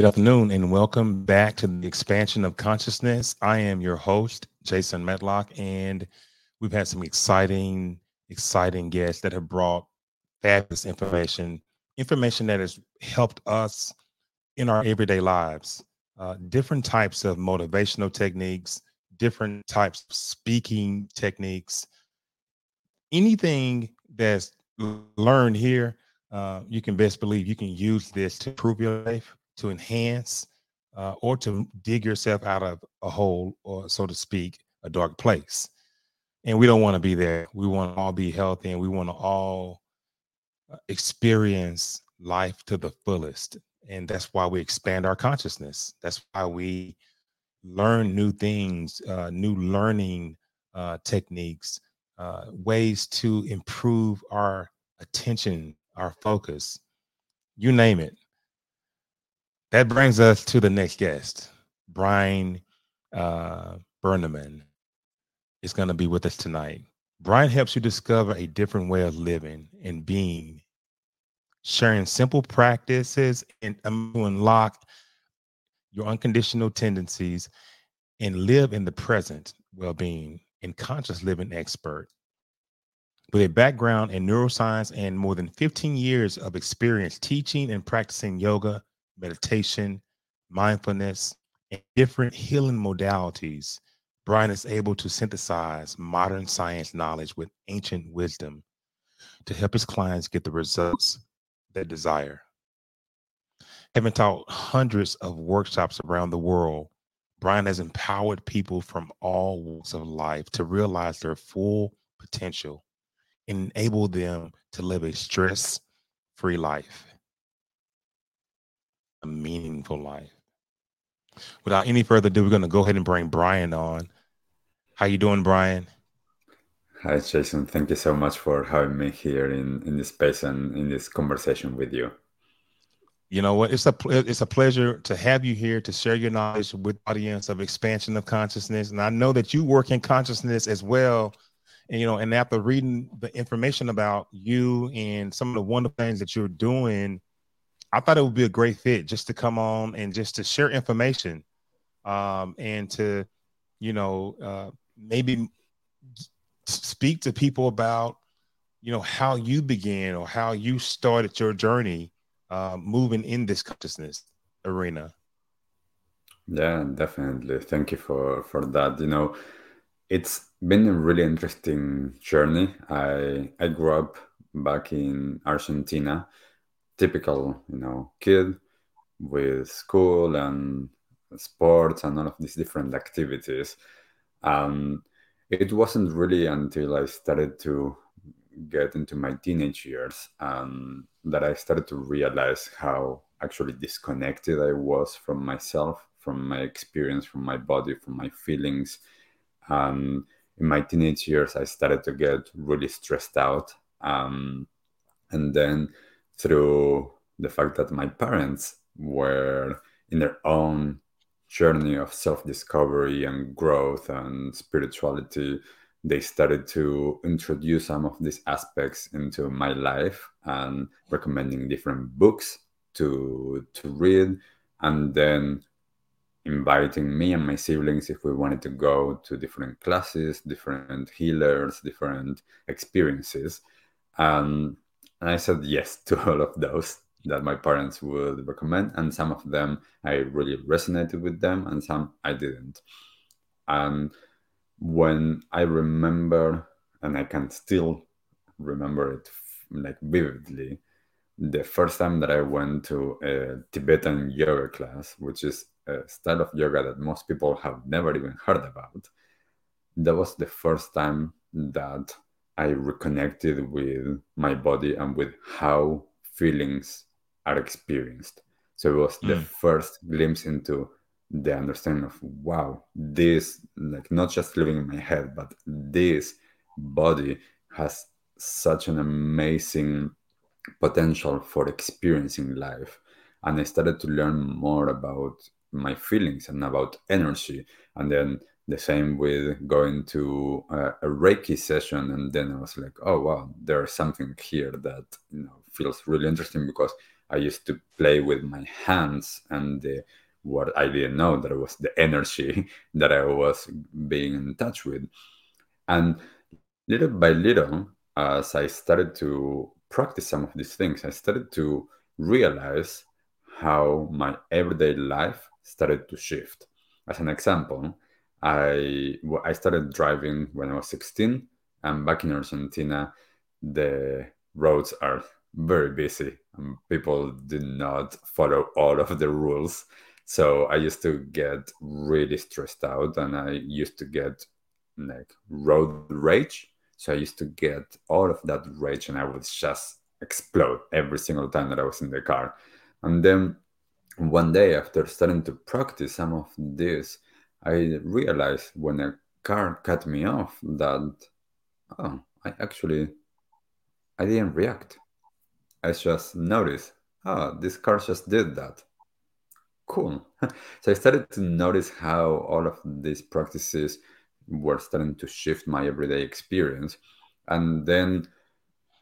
Good afternoon and welcome back to the expansion of consciousness. I am your host, Jason Medlock, and we've had some exciting, exciting guests that have brought fabulous information, information that has helped us in our everyday lives. Uh, different types of motivational techniques, different types of speaking techniques, anything that's learned here, uh, you can best believe you can use this to improve your life to enhance uh, or to dig yourself out of a hole, or so to speak, a dark place. And we don't want to be there. We want to all be healthy and we want to all uh, experience life to the fullest. And that's why we expand our consciousness. That's why we learn new things, uh, new learning uh, techniques, uh, ways to improve our attention, our focus, you name it that brings us to the next guest. Brian uh, Berneman is going to be with us tonight. Brian helps you discover a different way of living and being, sharing simple practices and um, to unlock your unconditional tendencies and live in the present well-being and conscious living expert with a background in neuroscience and more than 15 years of experience teaching and practicing yoga meditation, mindfulness, and different healing modalities, Brian is able to synthesize modern science knowledge with ancient wisdom to help his clients get the results they desire. Having taught hundreds of workshops around the world, Brian has empowered people from all walks of life to realize their full potential and enable them to live a stress free life a meaningful life. Without any further ado, we're going to go ahead and bring Brian on. How you doing, Brian? Hi, Jason. Thank you so much for having me here in, in this space and in this conversation with you. You know what? It's a it's a pleasure to have you here to share your knowledge with audience of expansion of consciousness. And I know that you work in consciousness as well. And you know, and after reading the information about you and some of the wonderful things that you're doing I thought it would be a great fit just to come on and just to share information um, and to, you know, uh, maybe speak to people about, you know, how you began or how you started your journey uh, moving in this consciousness arena. Yeah, definitely. Thank you for for that. You know, it's been a really interesting journey. I I grew up back in Argentina typical, you know, kid with school and sports and all of these different activities. Um, it wasn't really until I started to get into my teenage years um, that I started to realize how actually disconnected I was from myself, from my experience, from my body, from my feelings. Um, in my teenage years, I started to get really stressed out. Um, and then through the fact that my parents were in their own journey of self discovery and growth and spirituality, they started to introduce some of these aspects into my life and recommending different books to to read and then inviting me and my siblings if we wanted to go to different classes different healers different experiences. And and I said yes to all of those that my parents would recommend, and some of them I really resonated with them, and some I didn't. And when I remember, and I can still remember it like vividly, the first time that I went to a Tibetan yoga class, which is a style of yoga that most people have never even heard about, that was the first time that I reconnected with my body and with how feelings are experienced. So it was mm. the first glimpse into the understanding of wow, this like not just living in my head, but this body has such an amazing potential for experiencing life. And I started to learn more about my feelings and about energy. And then the same with going to a, reiki session and then i was like oh wow there's something here that you know feels really interesting because I used to play with my hands and the, what I didn't know that was the energy that I was being in touch with. And little by little, as I started to practice some of these things, I started to realize how my everyday life started to shift. As an example, I I started driving when I was 16, and back in Argentina, the roads are very busy and people did not follow all of the rules. So I used to get really stressed out and I used to get like road rage. So I used to get all of that rage and I would just explode every single time that I was in the car. And then one day after starting to practice some of this, I realized when a car cut me off that oh, I actually I didn't react. I just noticed, oh, this car just did that. Cool. so I started to notice how all of these practices were starting to shift my everyday experience. And then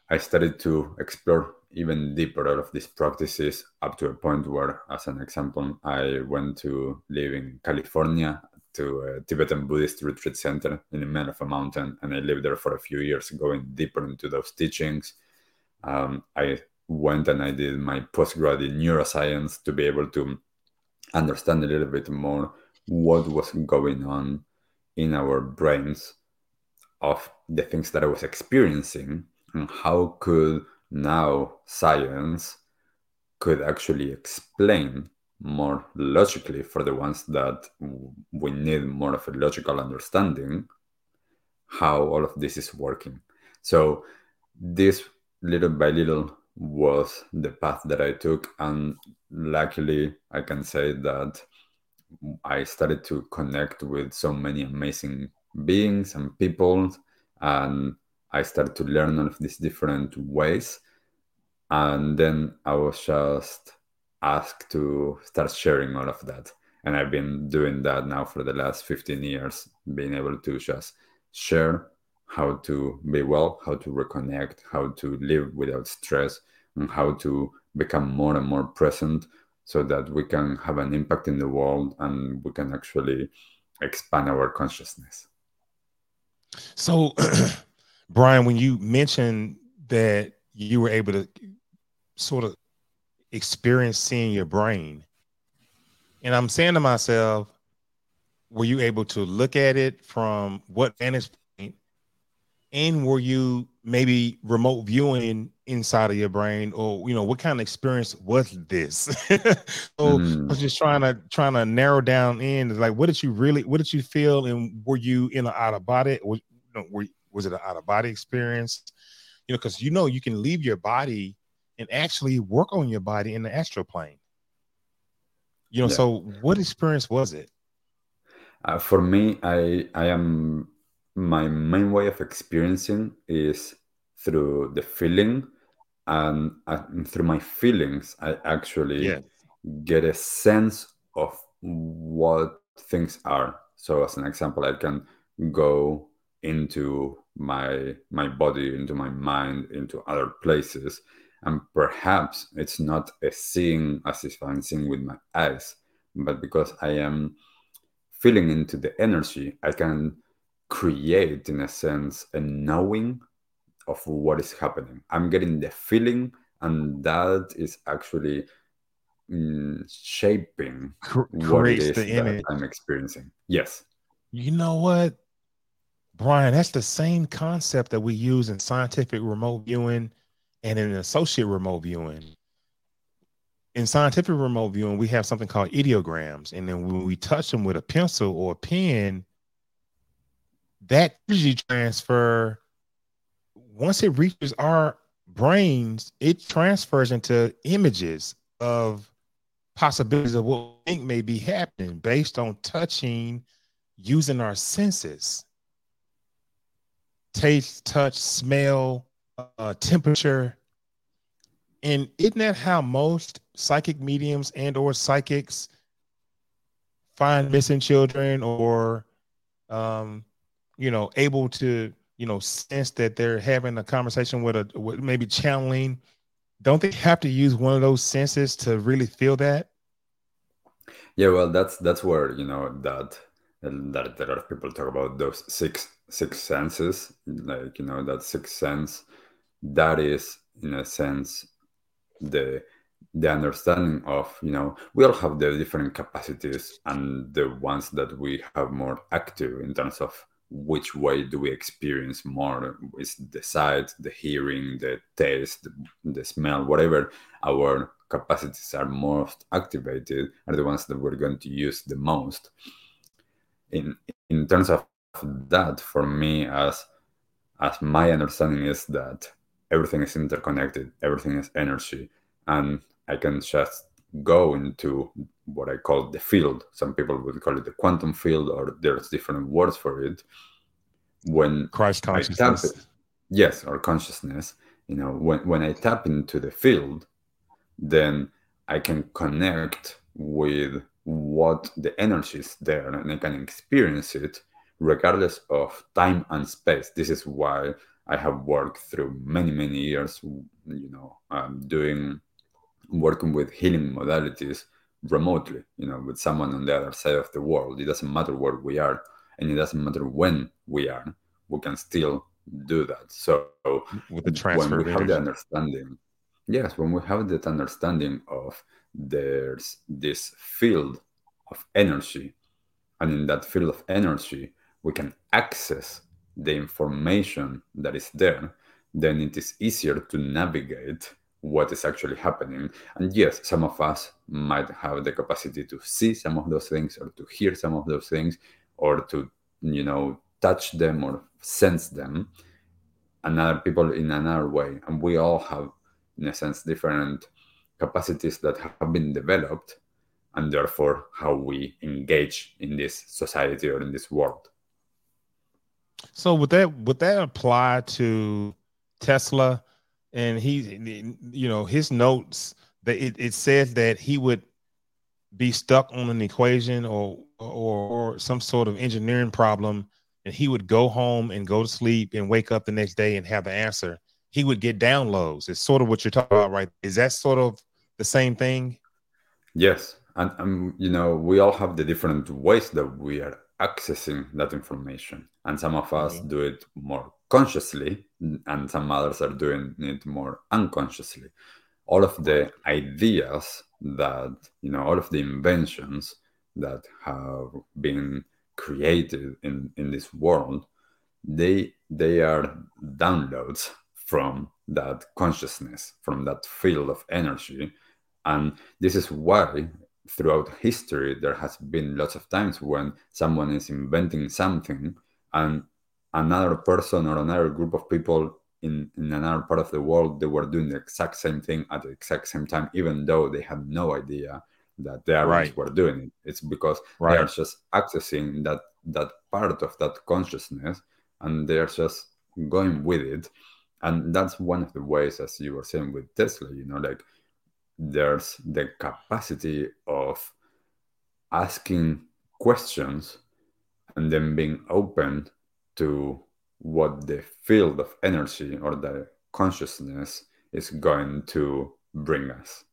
I started to explore even deeper all of these practices up to a point where, as an example, I went to live in California to a Tibetan Buddhist retreat center in the middle of a mountain, and I lived there for a few years, going deeper into those teachings. Um, I went and I did my postgrad in neuroscience to be able to understand a little bit more what was going on in our brains of the things that I was experiencing and how could now science could actually explain more logically for the ones that we need more of a logical understanding how all of this is working. So this little by little was the path that i took and luckily i can say that i started to connect with so many amazing beings and people and i started to learn all of these different ways and then i was just asked to start sharing all of that. And I've been doing that now for the last 15 years, being able to just share how to be well, how to reconnect, how to live without stress, and how to become more and more present so that we can have an impact in the world and we can actually expand our consciousness. So, Brian, when you mentioned that you were able to sort of experience seeing your brain. And I'm saying to myself, were you able to look at it from what vantage point? And were you maybe remote viewing inside of your brain, or you know, what kind of experience was this? so mm. I was just trying to trying to narrow down in like what did you really what did you feel and were you in an out of body was, you know, were, was it an out of body experience? You know, because you know you can leave your body and actually work on your body in the astral plane. You know, yeah. so what experience was it? Uh, for me, I I am my main way of experiencing is through the feeling, and, uh, through my feelings, I actually get a sense of what things are. So, as an example, I can go into my my body, into my mind, into other places, and perhaps it's not a seeing as if I'm seeing with my eyes, but because I am feeling into the energy, I can create, in a sense, a knowing of what is happening. I'm getting the feeling, and that is actually mm, shaping what it is the image. I'm experiencing. Yes. You know what, Brian? That's the same concept that we use in scientific remote viewing and in associate remote viewing, in scientific remote viewing, we have something called ideograms. And then when we touch them with a pencil or a pen, that energy transfer, once it reaches our brains, it transfers into images of possibilities of what we think may be happening based on touching using our senses taste, touch, smell, uh, temperature. And isn't that how most psychic mediums and or psychics find missing children or um, you know, able to, you know, sense that they're having a conversation with a with maybe channeling don't they have to use one of those senses to really feel that? Yeah, well, that's that's where you know that that, that a lot of people talk about those six six senses, like you know that sixth sense. That is, in a sense, the the understanding of you know we all have the different capacities and the ones that we have more active in terms of which way do we experience more is the sight the hearing the taste the, the smell whatever our capacities are most activated are the ones that we're going to use the most in in terms of that for me as as my understanding is that everything is interconnected everything is energy and i can just go into what i call the field. Some people would call it the quantum field or there's different words for it. When christ consciousness. it, yes or consciousness you know when, when i tap into the field then i can connect with what the energy is there and I can experience it regardless of time and space. This is why I have worked through many, many years, you know, um, doing working with healing modalities remotely, you know, with someone on the other side of the world. It doesn't matter where we are and it doesn't matter when we are, we can still do that. So with the transfer when we have the understanding, yes, when we have that understanding of there's this field of energy. And in that field of energy, we can access the information that is there. Then it is easier to navigate what is actually happening. And yes, some of us might have the capacity to see some of those things or to hear some of those things or to, you know, touch them or sense them. And other people in another way. And we all have, in a sense, different capacities that have been developed and therefore how we engage in this society or in this world so would that would that apply to tesla and he you know his notes that it, it says that he would be stuck on an equation or, or or some sort of engineering problem and he would go home and go to sleep and wake up the next day and have the answer he would get downloads it's sort of what you're talking about right is that sort of the same thing? Yes. And, um, you know, we all have the different ways that we are accessing that information. And some of us mm-hmm. do it more consciously, and some others are doing it more unconsciously. All of the ideas that, you know, all of the inventions that have been created in, in this world, they they are downloads from that consciousness, from that field of energy and this is why throughout history there has been lots of times when someone is inventing something and another person or another group of people in, in another part of the world they were doing the exact same thing at the exact same time even though they had no idea that the others right. were doing it it's because right. they are just accessing that that part of that consciousness and they're just going with it and that's one of the ways as you were saying with tesla you know like there's the capacity of asking questions and then being open to what the field of energy or the consciousness is going to bring us.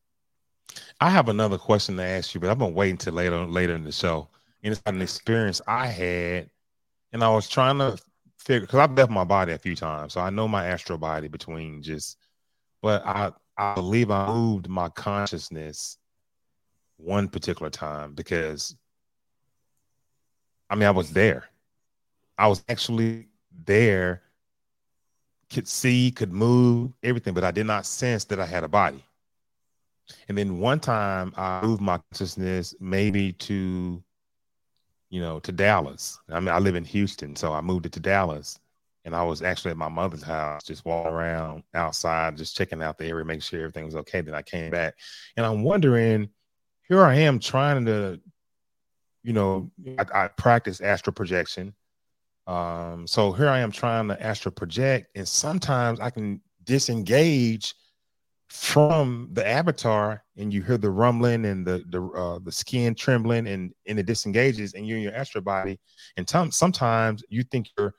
I have another question to ask you, but I'm gonna wait until later later in the show. And it's an experience I had, and I was trying to figure because I've left my body a few times, so I know my astral body between just. But I I believe I moved my consciousness one particular time because I mean I was there. I was actually there, could see, could move, everything, but I did not sense that I had a body. And then one time I moved my consciousness maybe to, you know, to Dallas. I mean, I live in Houston, so I moved it to Dallas and I was actually at my mother's house, just walking around outside, just checking out the area, making sure everything was okay. Then I came back, and I'm wondering, here I am trying to, you know, I, I practice astral projection. Um, so here I am trying to astral project, and sometimes I can disengage from the avatar, and you hear the rumbling and the the uh, the skin trembling, and and it disengages, and you're in your astral body. And t- sometimes you think you're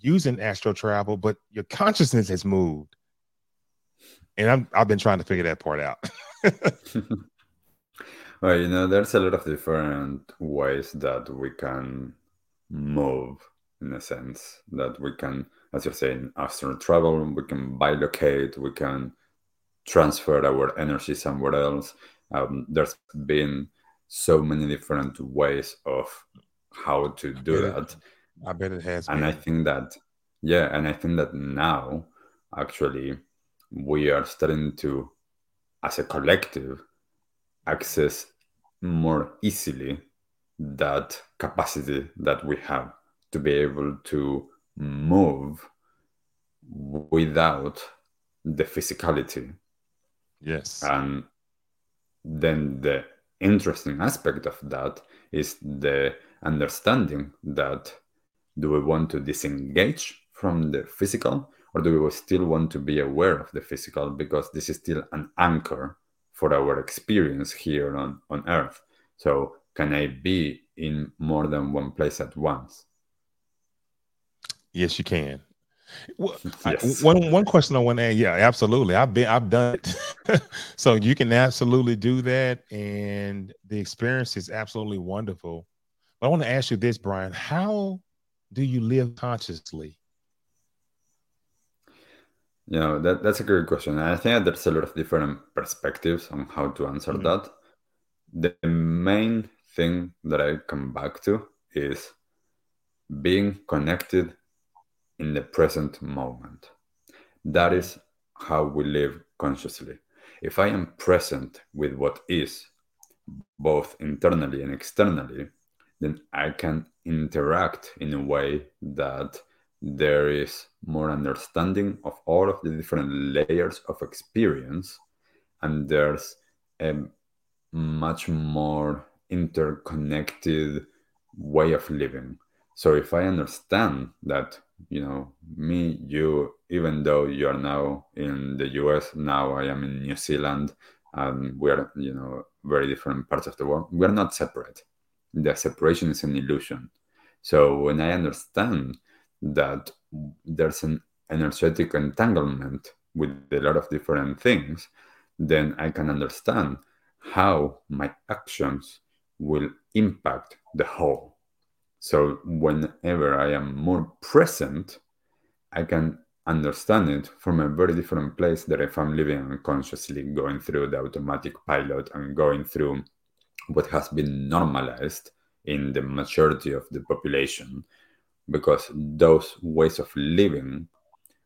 using astral travel, but your consciousness has moved. and I'm I've been trying to figure that part out. well, you know, there's a lot of different ways that we can move in a sense that we can, as you're saying, astral travel, we can bilocate, we can transfer our energy somewhere else. Um, there's been so many different ways of how to do that. I bet it has. And been. I think that, yeah, and I think that now actually we are starting to, as a collective, access more easily that capacity that we have to be able to move without the physicality. Yes. And then the interesting aspect of that is the understanding that do we want to disengage from the physical or do we still want to be aware of the physical because this is still an anchor for our experience here on, on earth so can i be in more than one place at once Yes, you can. Well, I- one one question I want to add. Yeah, absolutely. I've been I've done it. so you can absolutely do that, and the experience is absolutely wonderful. But I want to ask you this, Brian. How do you live consciously? You know, that, that's a great question. And I think there's a lot of different perspectives on how to answer Mhm. that. The main thing that I come back to is being connected in the present moment. That is how we live consciously. If I am present with what is, both internally and externally, then I can interact in a way that there is more understanding of all of the different layers of experience, and there's a much more interconnected way of living. So if I understand that, you know, me, you, even though you are now in the US, now I am in New Zealand, and we are, you know, very different parts of the world, we are not separate. The separation is an illusion. So when I understand that there's an energetic entanglement with a lot of different things, then I can understand how my actions will impact the whole. So whenever I am more present, I can understand it from a very different place than if I'm living unconsciously, going through the automatic pilot and going through what has been normalized in the majority of the population. Because those ways of living,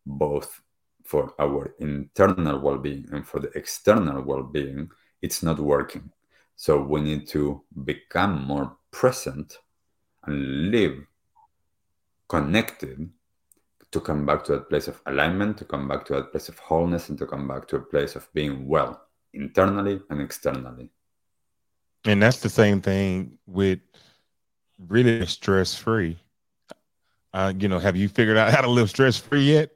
both for our internal well being and for the external well being, it's not working. So we need to become more present and live connected to come back to that place of alignment, to come back to that place of wholeness, and to come back to a place of being well internally and externally. And that's the same thing with really stress free. Uh, you know, have you figured out how to live stress free yet?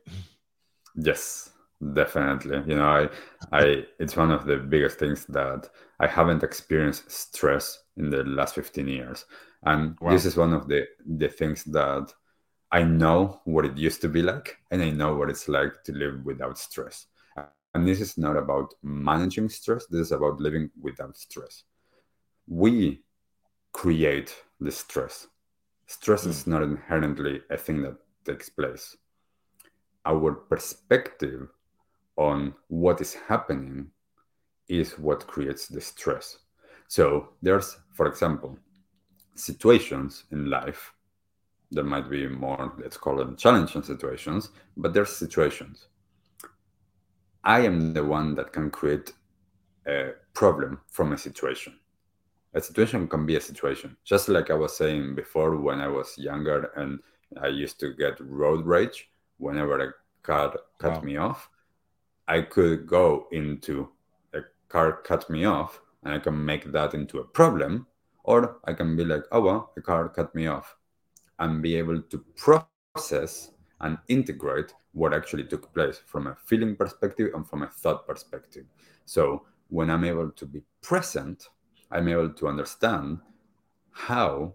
Yes, definitely. You know, I, I, it's one of the biggest things that I haven't experienced stress in the last 15 years. And Wow. this is one of the, the things that I know what it used to be like, and I know what it's like to live without stress. And this is not about managing stress, this is about living without stress. We create the stress. Stress is mm. not inherently a thing that takes place. Our perspective on what is happening is what creates the stress. So there's, for example, situations in life. There might be more, let's call them challenging situations, but there's situations. I am the one that can create a problem from a situation. A situation can be a situation. Just like I was saying before, when I was younger and I used to get road rage whenever a car cut Wow. me off, I could go into a car cut me off and I can make that into a problem, or I can be like, oh well, a car cut me off, and be able to process and integrate what actually took place from a feeling perspective and from a thought perspective. So when I'm able to be present, I'm able to understand how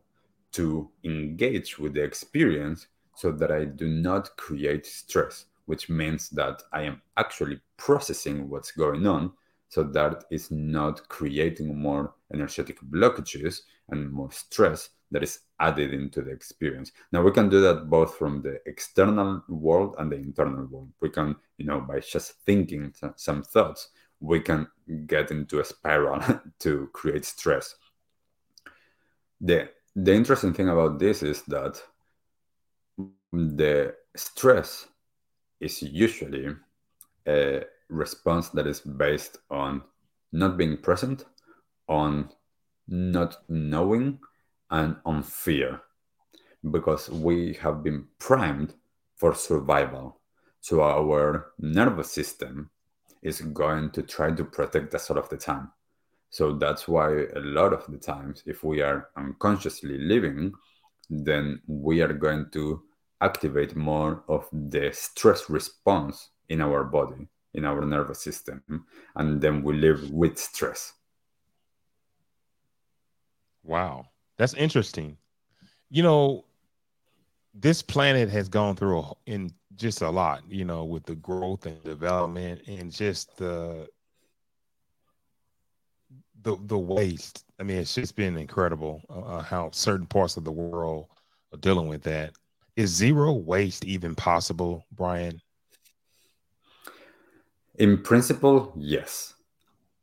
to engage with the experience so that I do not create stress. which means that I am actually processing what's going on so that it's not creating more energetic blockages and more stress that is added into the experience. Now we can do that both from the external world and the internal world. We can, you know, by just thinking some thoughts, we can get into a spiral to create stress. The the interesting thing about this is that the stress is usually a response that is based on not being present, on not knowing, and on fear, because we have been primed for survival. So our nervous system is going to try to protect us all of the time. So that's why a lot of the times, if we are unconsciously living, then we are going to activate more of the stress response in our body, in our nervous system, and then we live with stress. Wow, that's interesting. You know, this planet has gone through a, in just a lot, you know, with the growth and development and just the the the waste. I mean, it's just been incredible uh, uh, how certain parts of the world are dealing with that. Is zero waste even possible, Brian? In principle, yes.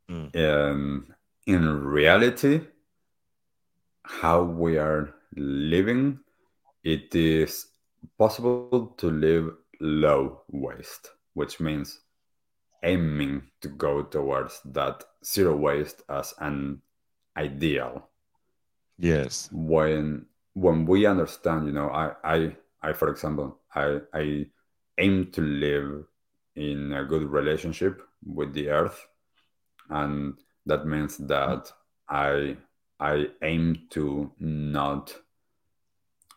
Mm. Um, in reality, how we are living, it is possible to live low waste, which means aiming to go towards that zero waste as an ideal. Yes. When when we understand, you know, I I I for example, I I aim to live in a good relationship with the earth and that means that I I aim to not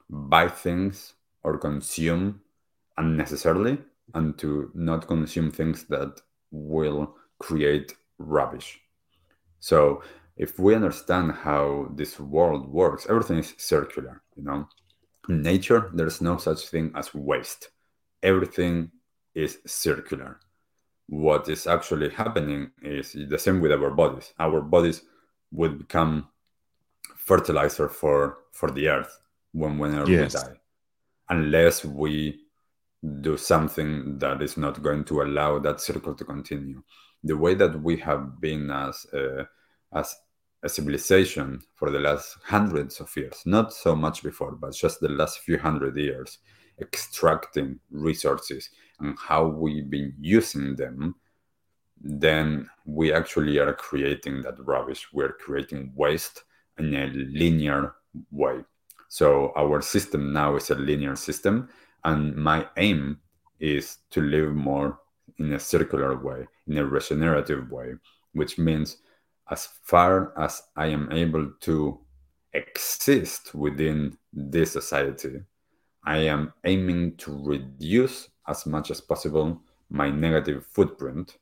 buy things or consume unnecessarily and to not consume things that will create rubbish. So if we understand how this world works, everything is circular, you know. In nature, there's no such thing as waste. Everything is circular. What is actually happening is the same with our bodies. Our bodies would become fertilizer for for the earth when whenever yes. we die, unless we do something that is not going to allow that circle to continue. The way that we have been as as a civilization for the last hundreds of years, not so much before, but just the last few hundred years, extracting resources and how we've been using them, then we actually are creating that rubbish. We're creating waste in a linear way. So our system now is a linear system and my aim is to live more in a circular way, in a regenerative way, which means as far as I am able to exist within this society, I am aiming to reduce as much as possible my negative footprint.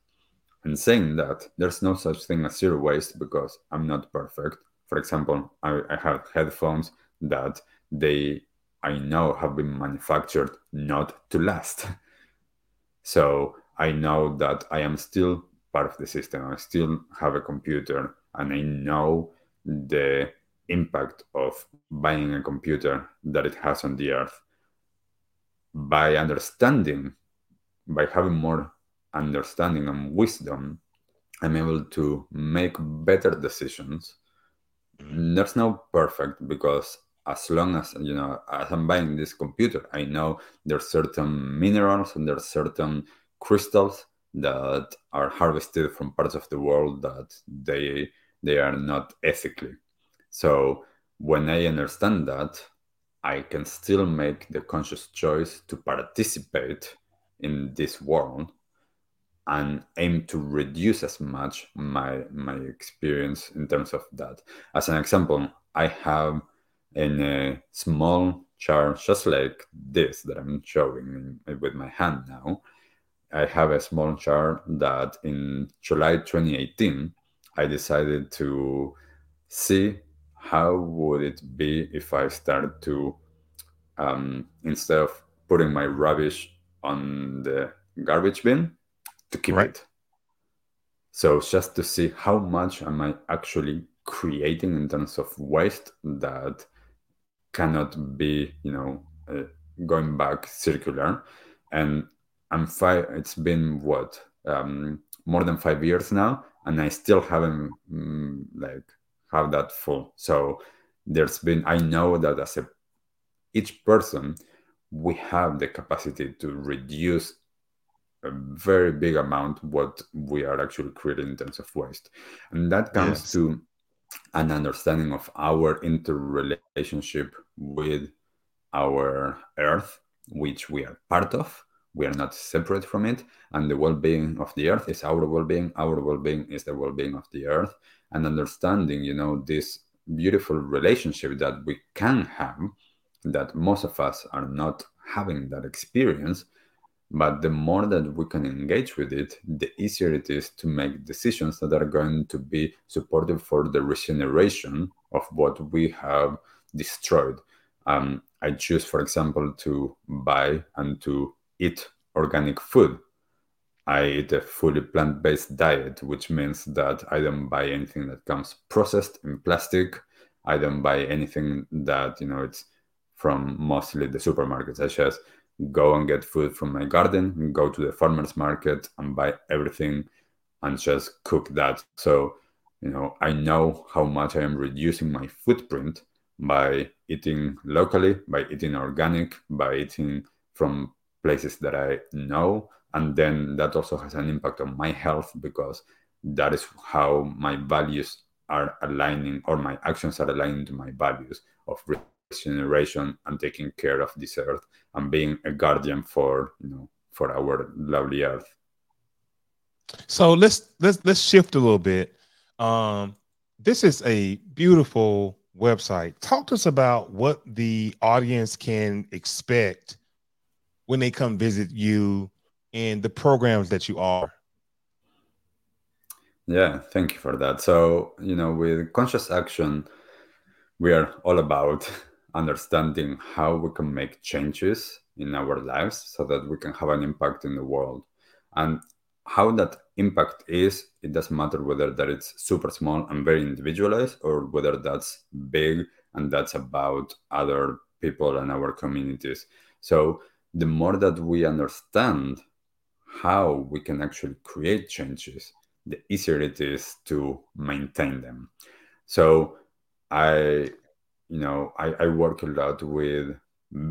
And saying that there's no such thing as zero waste because I'm not perfect. For example, I, I have headphones that they I know have been manufactured not to last. So I know that I am still part of the system. I still have a computer and I know the impact of buying a computer that it has on the earth. By understanding, by having more understanding and wisdom, I'm able to make better decisions. There's no perfect because as long as you know as i'm buying this computer i know there's certain minerals and there's certain crystals that are harvested from parts of the world that they they are not ethically. So when i understand that i can still make the conscious choice to participate in this world and aim to reduce as much my my experience in terms of that. As an example i have in a small jar, just like this that I'm showing with my hand now. I have a small jar that in July 2018, I decided to see how would it be if I started to, um, instead of putting my rubbish on the garbage bin to keep right. it. So just to see how much am I actually creating in terms of waste that cannot be, you know, uh, going back circular. And I'm five. It's been what um, more than five years now, and I still haven't mm, like have that full. So there's been. I know that as a each person, we have the capacity to reduce a very big amount what we are actually creating in terms of waste, and that comes yes. to an understanding of our interrelationship with our earth which we are part of. We are not separate from it. And the well being of the earth is our well being. Our well being is the well being of the earth. And understanding, you know, this beautiful relationship that we can have, that most of us are not having that experience. But the more that we can engage with it, the easier it is to make decisions that are going to be supportive for the regeneration of what we have destroyed. Um, I choose, for example, to buy and to eat organic food. I eat a fully plant based diet, which means that I don't buy anything that comes processed in plastic. I don't buy anything that, you know, it's from mostly the supermarkets. I just go and get food from my garden, go to the farmer's market and buy everything and just cook that. So, you know, I know how much I am reducing my footprint by eating locally, by eating organic, by eating from places that I know. And then that also has an impact on my health because that is how my values are aligning or my actions are aligning to my values of regeneration and taking care of this earth and being a guardian for you know for our lovely earth so let's let's let's shift a little bit um this is a beautiful website. Talk to us about what the audience can expect when they come visit you and the programs that you are. Yeah, thank you for that. So, you know, with conscious action, we are all about understanding how we can make changes in our lives so that we can have an impact in the world. And how that impact is, it doesn't matter whether that it's super small and very individualized or whether that's big and that's about other people and our communities. So the more that we understand how we can actually create changes, the easier it is to maintain them. So I, you know, I, I work a lot with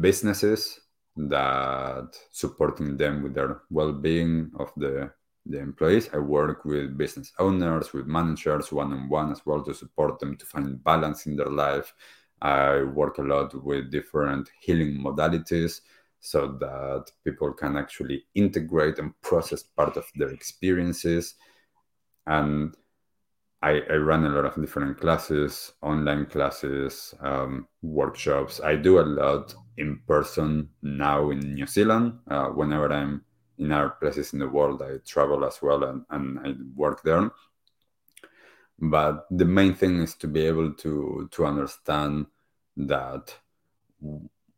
businesses that supporting them with their well-being of the the employees. I work with business owners, with managers one on one as well to support them to find balance in their life. I work a lot with different healing modalities so that people can actually integrate and process part of their experiences. And I, I run a lot of different classes, online classes, um, workshops. I do a lot in person now in New Zealand uh, whenever I'm in other places in the world. I travel as well and, and I work there. But the main thing is to be able to to understand that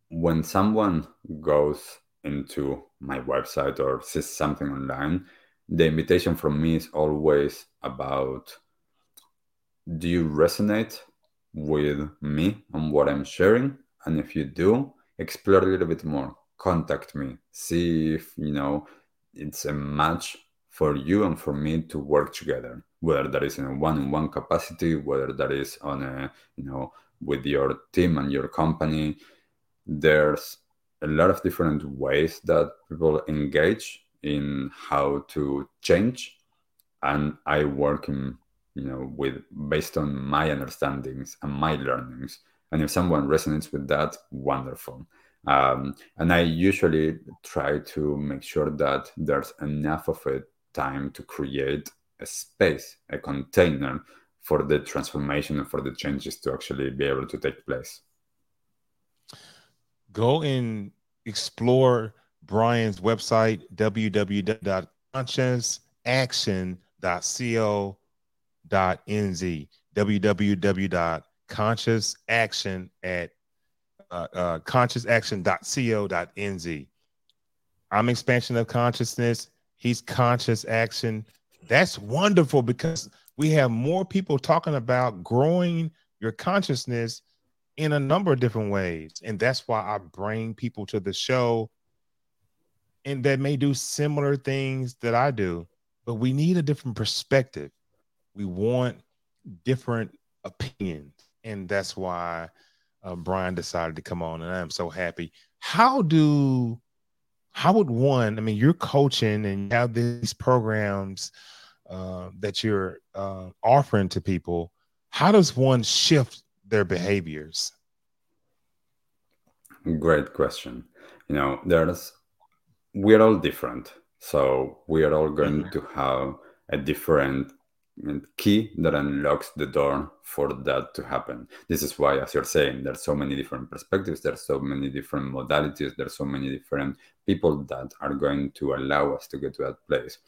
when someone goes into my website or sees something online, the invitation from me is always about do you resonate with me and what I'm sharing? And if you do, explore a little bit more. Contact me. See if you know it's a match for you and for me to work together whether that is in a one-on-one capacity whether that is on a you know with your team and your company. There's a lot of different ways that people engage in how to change and i work in you know with based on my understandings and my learnings and if someone resonates with that wonderful um, and I usually try to make sure that there's enough of a time to create a space, a container for the transformation and for the changes to actually be able to take place. Go and explore Brian's website, www.consciousaction.co.nz, www.consciousaction at uh, uh, consciousaction.co.nz. I'm expansion of consciousness. He's conscious action. That's wonderful because we have more people talking about growing your consciousness in a number of different ways. And that's why I bring people to the show and that may do similar things that I do, but we need a different perspective. We want different opinions. And that's why uh, Brian decided to come on, and I'm so happy. How do how would one? I mean, you're coaching and you have these programs uh, that you're uh, offering to people. How does one shift their behaviors? Great question. You know, there's we're all different, so we are all going mm-hmm. to have a different key that unlocks the door for that to happen. This is why, as you're saying, there's so many different perspectives, there's so many different modalities, there's so many different people that are going to allow us to get to that place.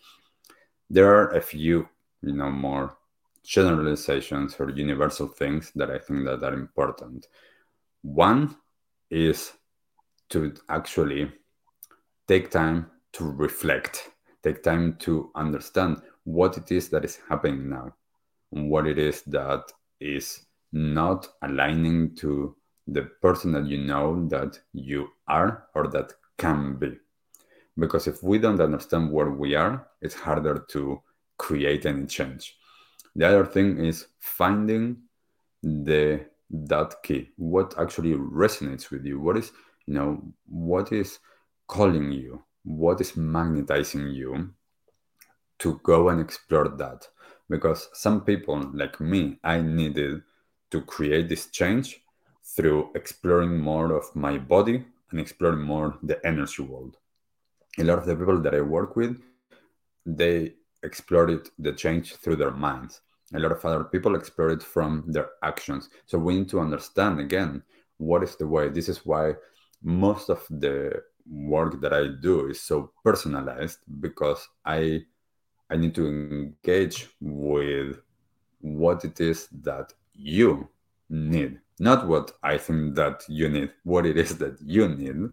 There are a few, you know, more generalizations or universal things that I think that are important. One is to actually take time to reflect, take time to understand what it is that is happening now, and what it is that is not aligning to the person that you know that you are or that can be. Because if we don't understand where we are, it's harder to create any change. The other thing is finding the that key. What actually resonates with you? What is, you know, what is calling you? What is magnetizing you to go and explore that. Because some people like me i needed to create this change through exploring more of my body and exploring more the energy world. A lot of the people that i work with they explored the change through their minds. A lot of other people explore it from their actions. So we need to understand again what is the way? This is why most of the work that i do is so personalized because i I need to engage with what it is that you need, not what I think that you need, what it is that you need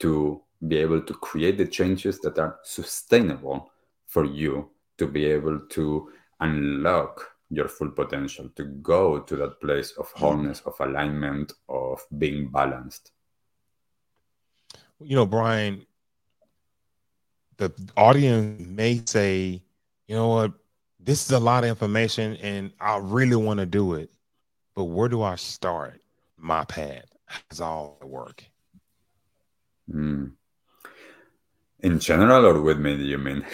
to be able to create the changes that are sustainable for you to be able to unlock your full potential, to go to that place of wholeness, of alignment, of being balanced. You know, Brian, the audience may say, you know what, this is a lot of information and I really want to do it. But where do I start my path? How's all the work? Mm. In general or with me, do you mean?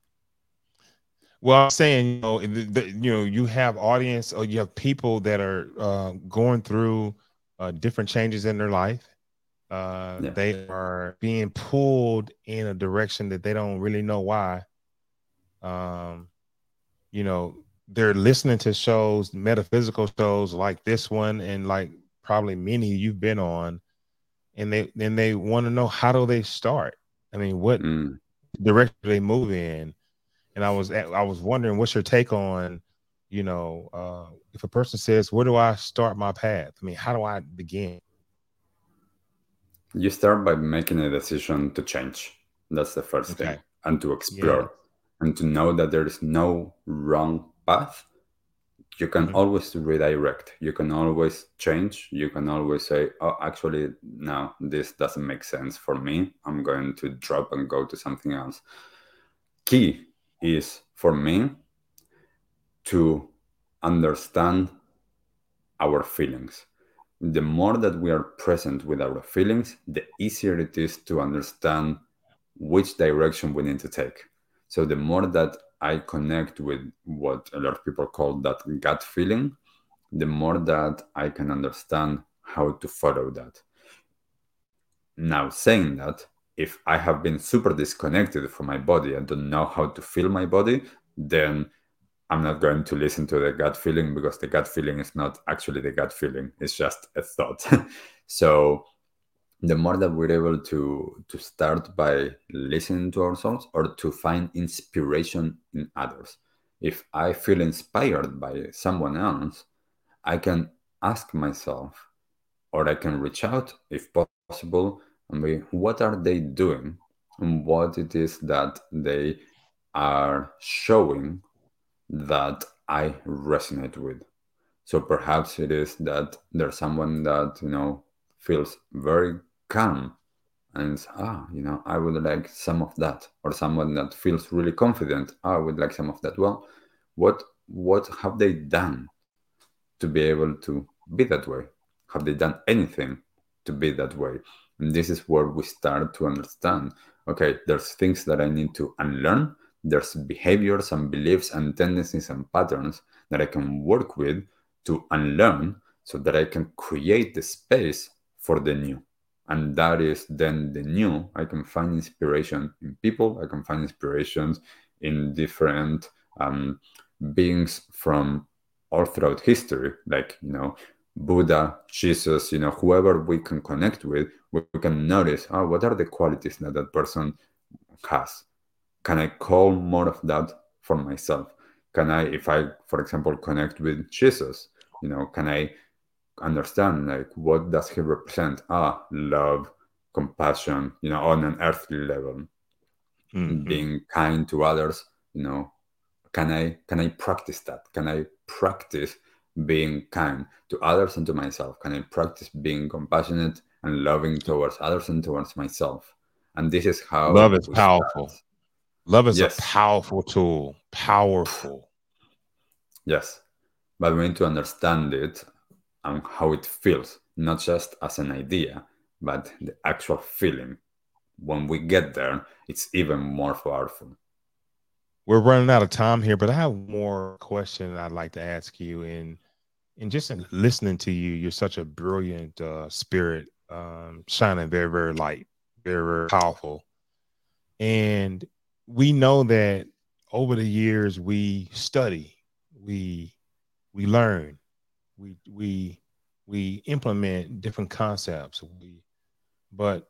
well, I'm saying, you know, the, the, you know, you have audience or you have people that are uh, going through uh, different changes in their life uh, yeah. They are being pulled in a direction that they don't really know why. Um, you know, they're listening to shows, metaphysical shows like this one, and like probably many you've been on, and they then they want to know how do they start. I mean, what mm. direction they move in? And I was I was wondering, what's your take on, you know, uh, if a person says, "Where do I start my path?" I mean, how do I begin? You start by making a decision to change. That's the first okay. thing. And to explore yeah. and to know that there is no wrong path. You can mm-hmm. always redirect. You can always change. You can always say, oh, actually, no, this doesn't make sense for me. I'm going to drop and go to something else. Key is for me to understand our feelings the more that we are present with our feelings, the easier it is to understand which direction we need to take. So the more that I connect with what a lot of people call that gut feeling, the more that I can understand how to follow that. Now, saying that, if I have been super disconnected from my body and don't know how to feel my body, then I'm not going to listen to the gut feeling because the gut feeling is not actually the gut feeling. It's just a thought. so the more that we're able to to start by listening to ourselves or to find inspiration in others. If I feel inspired by someone else, I can ask myself or I can reach out if possible and be what are they doing and what it is that they are showing that I resonate with. So perhaps it is that there's someone that you know feels very calm and ah you know i would like some of that or someone that feels really confident oh, i would like some of that. Well what what have they done to be able to be that way? Have they done anything to be that way? And this is where we start to understand okay there's things that i need to unlearn there's behaviors and beliefs and tendencies and patterns that i can work with to unlearn so that i can create the space for the new. And that is then the new. I can find inspiration in people. I can find inspirations in different um, beings from all throughout history like you know buddha jesus you know whoever we can connect with we can notice oh what are the qualities that that person has can i call more of that for myself? Can i if i for example connect with jesus you know can i understand like what does he represent? Ah love compassion you know on an earthly level mm-hmm. being kind to others you know. Can i can i practice that? Can i practice being kind to others and to myself? Can i practice being compassionate and loving towards others and towards myself? And this is how love is powerful. start. Love is yes. a powerful tool powerful yes but we need to understand it and how it feels, not just as an idea, but the actual feeling. When we get there, it's even more powerful. We're running out of time here, but I have more question I'd like to ask you. And and just in listening to you, you're such a brilliant uh, spirit, um, shining very, very light, very, very powerful. And we know that over the years we study, we we learn, we we we implement different concepts. We, but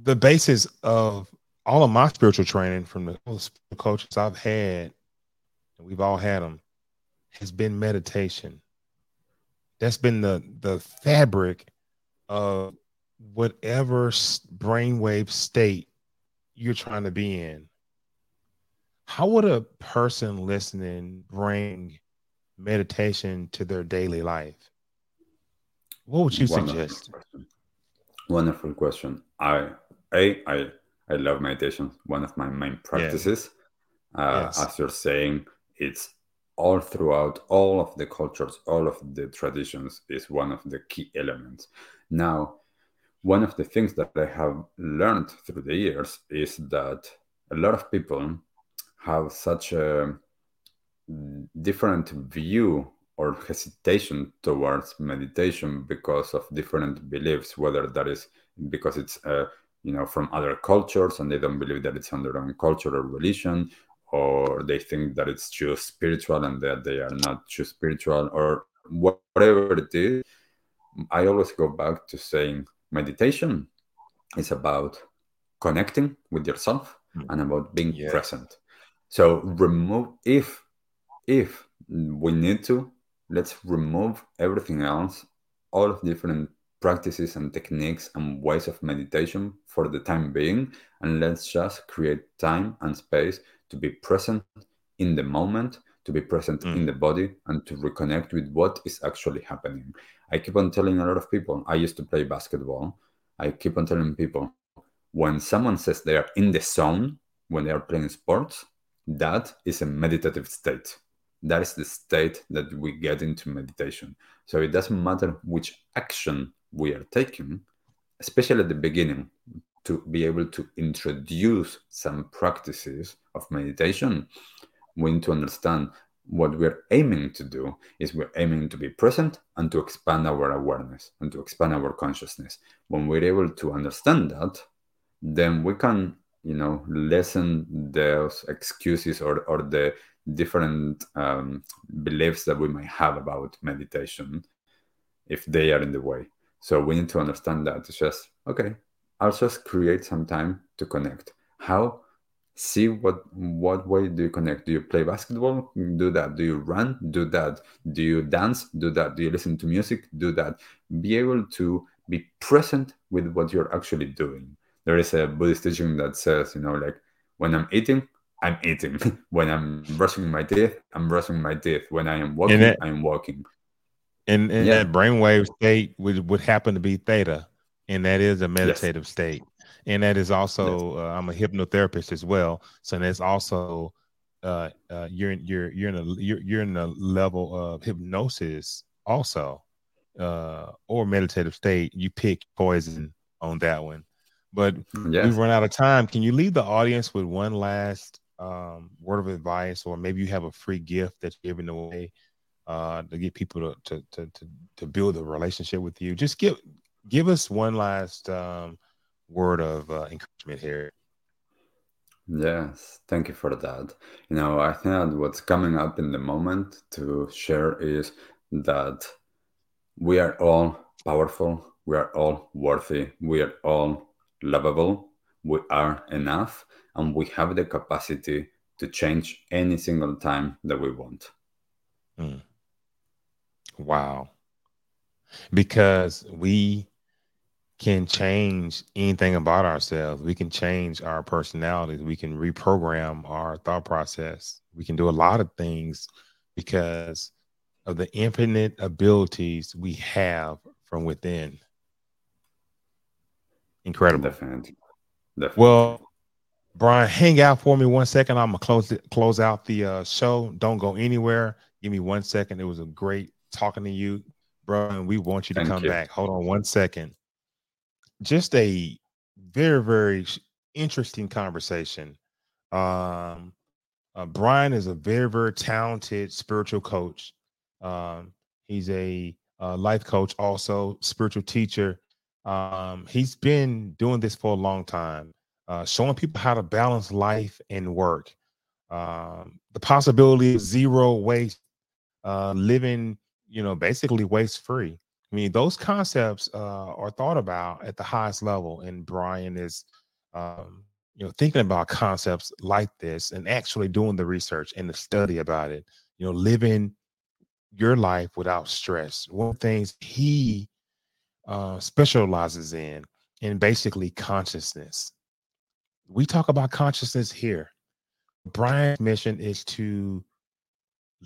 the basis of all of my spiritual training from the coaches I've had, and we've all had them, has been meditation. That's been the the fabric of whatever brainwave state you're trying to be in. How would a person listening bring meditation to their daily life? What would you Wonderful suggest? Question. Wonderful question. I a I I love meditation. One of my main practices. Yeah. Uh, yes. As you're saying, it's all throughout all of the cultures, all of the traditions is one of the key elements. Now, one of the things that I have learned through the years is that a lot of people have such a different view or hesitation towards meditation because of different beliefs whether that is because it's uh, you know from other cultures and they don't believe that it's on their own culture or religion or they think that it's too spiritual and that they are not too spiritual or whatever it is i always go back to saying meditation is about connecting with yourself mm. and about being yeah. present so remove if if we need to, let's remove everything else, all of different practices and techniques and ways of meditation for the time being, and let's just create time and space to be present in the moment, to be present mm. in the body, and to reconnect with what is actually happening. I keep on telling a lot of people, I used to play basketball. I keep on telling people, when someone says they are in the zone when they are playing sports, that is a meditative state that is the state that we get into meditation. So it doesn't matter which action we are taking, especially at the beginning, to be able to introduce some practices of meditation, we need to understand what we're aiming to do is we're aiming to be present and to expand our awareness and to expand our consciousness. When we're able to understand that, then we can, you know, lessen those excuses or, or the different um, beliefs that we might have about meditation if they are in the way. So we need to understand that it's just okay. I'll just create some time to connect. How? See what what way do you connect? Do you play basketball? Do that. Do you run? Do that. Do you dance? Do that. Do you listen to music? Do that. Be able to be present with what you're actually doing. There is a Buddhist teaching that says, you know, like when I'm eating, I'm eating. when I'm brushing my teeth, I'm brushing my teeth. When I am walking, that, I'm walking. And, and yeah. that brainwave state would, would happen to be theta, and that is a meditative yes. state. And that is also, yes. uh, I'm a hypnotherapist as well. So that's also, uh, uh, you're in, you're you're in a you're, you're in a level of hypnosis also, uh, or meditative state. You pick poison on that one. But yes. we've run out of time. Can you leave the audience with one last um, word of advice, or maybe you have a free gift that you're giving away uh, to get people to, to to to to build a relationship with you? Just give give us one last um, word of uh, encouragement here. Yes, thank you for that. You know, I think that what's coming up in the moment to share is that we are all powerful, we are all worthy, we are all lovable, we are enough, and we have the capacity to change any single time that we want. Mm. Wow. Because we can change anything about ourselves. We can change our personalities. We can reprogram our thought process. We can do a lot of things because of the infinite abilities we have from within. Incredible. Definitely. Definitely. Well, Brian, hang out for me one second. I'm gonna close it, close out the uh, show. Don't go anywhere. Give me one second. It was a great talking to you, bro, and we want you to Thank come you. back. Hold on one second. Just a very very interesting conversation. Um, uh, Brian is a very very talented spiritual coach. Um, he's a, a uh, life coach, also spiritual teacher. Um, he's been doing this for a long time, uh, showing people how to balance life and work. Um, the possibility of zero waste, uh, living, you know, basically waste free. I mean, those concepts uh, are thought about at the highest level, and Brian is, um, you know, thinking about concepts like this and actually doing the research and the study about it. You know, living your life without stress. One of the things he uh, specializes in, in basically consciousness. We talk about consciousness here. Brian's mission is to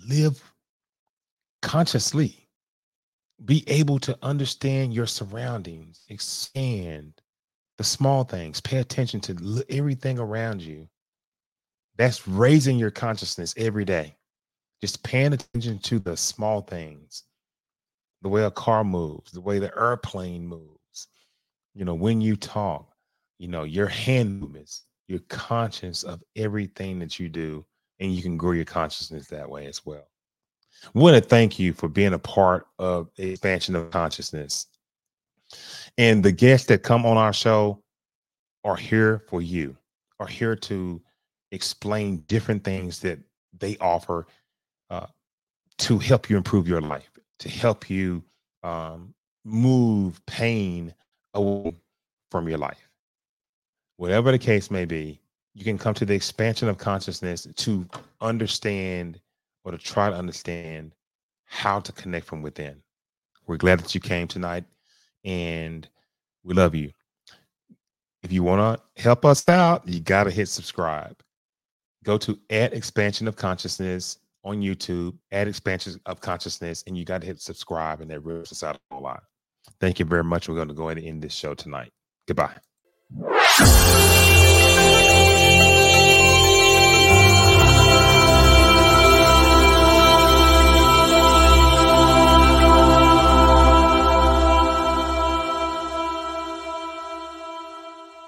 live consciously, be able to understand your surroundings, expand the small things, pay attention to everything around you. That's raising your consciousness every day. Just paying attention to the small things the way a car moves, the way the airplane moves. You know, when you talk, you know, your hand movements, you're conscious of everything that you do, and you can grow your consciousness that way as well. We want to thank you for being a part of expansion of consciousness. And the guests that come on our show are here for you, are here to explain different things that they offer uh, to help you improve your life to help you um, move pain away from your life. Whatever the case may be, you can come to the expansion of consciousness to understand or to try to understand how to connect from within. We're glad that you came tonight and we love you. If you want to help us out, you got to hit subscribe. Go to at expansion of consciousness on YouTube at Expansion of Consciousness, and you got to hit subscribe, and that rips us out a lot. Thank you very much. We're going to go ahead and end this show tonight. Goodbye.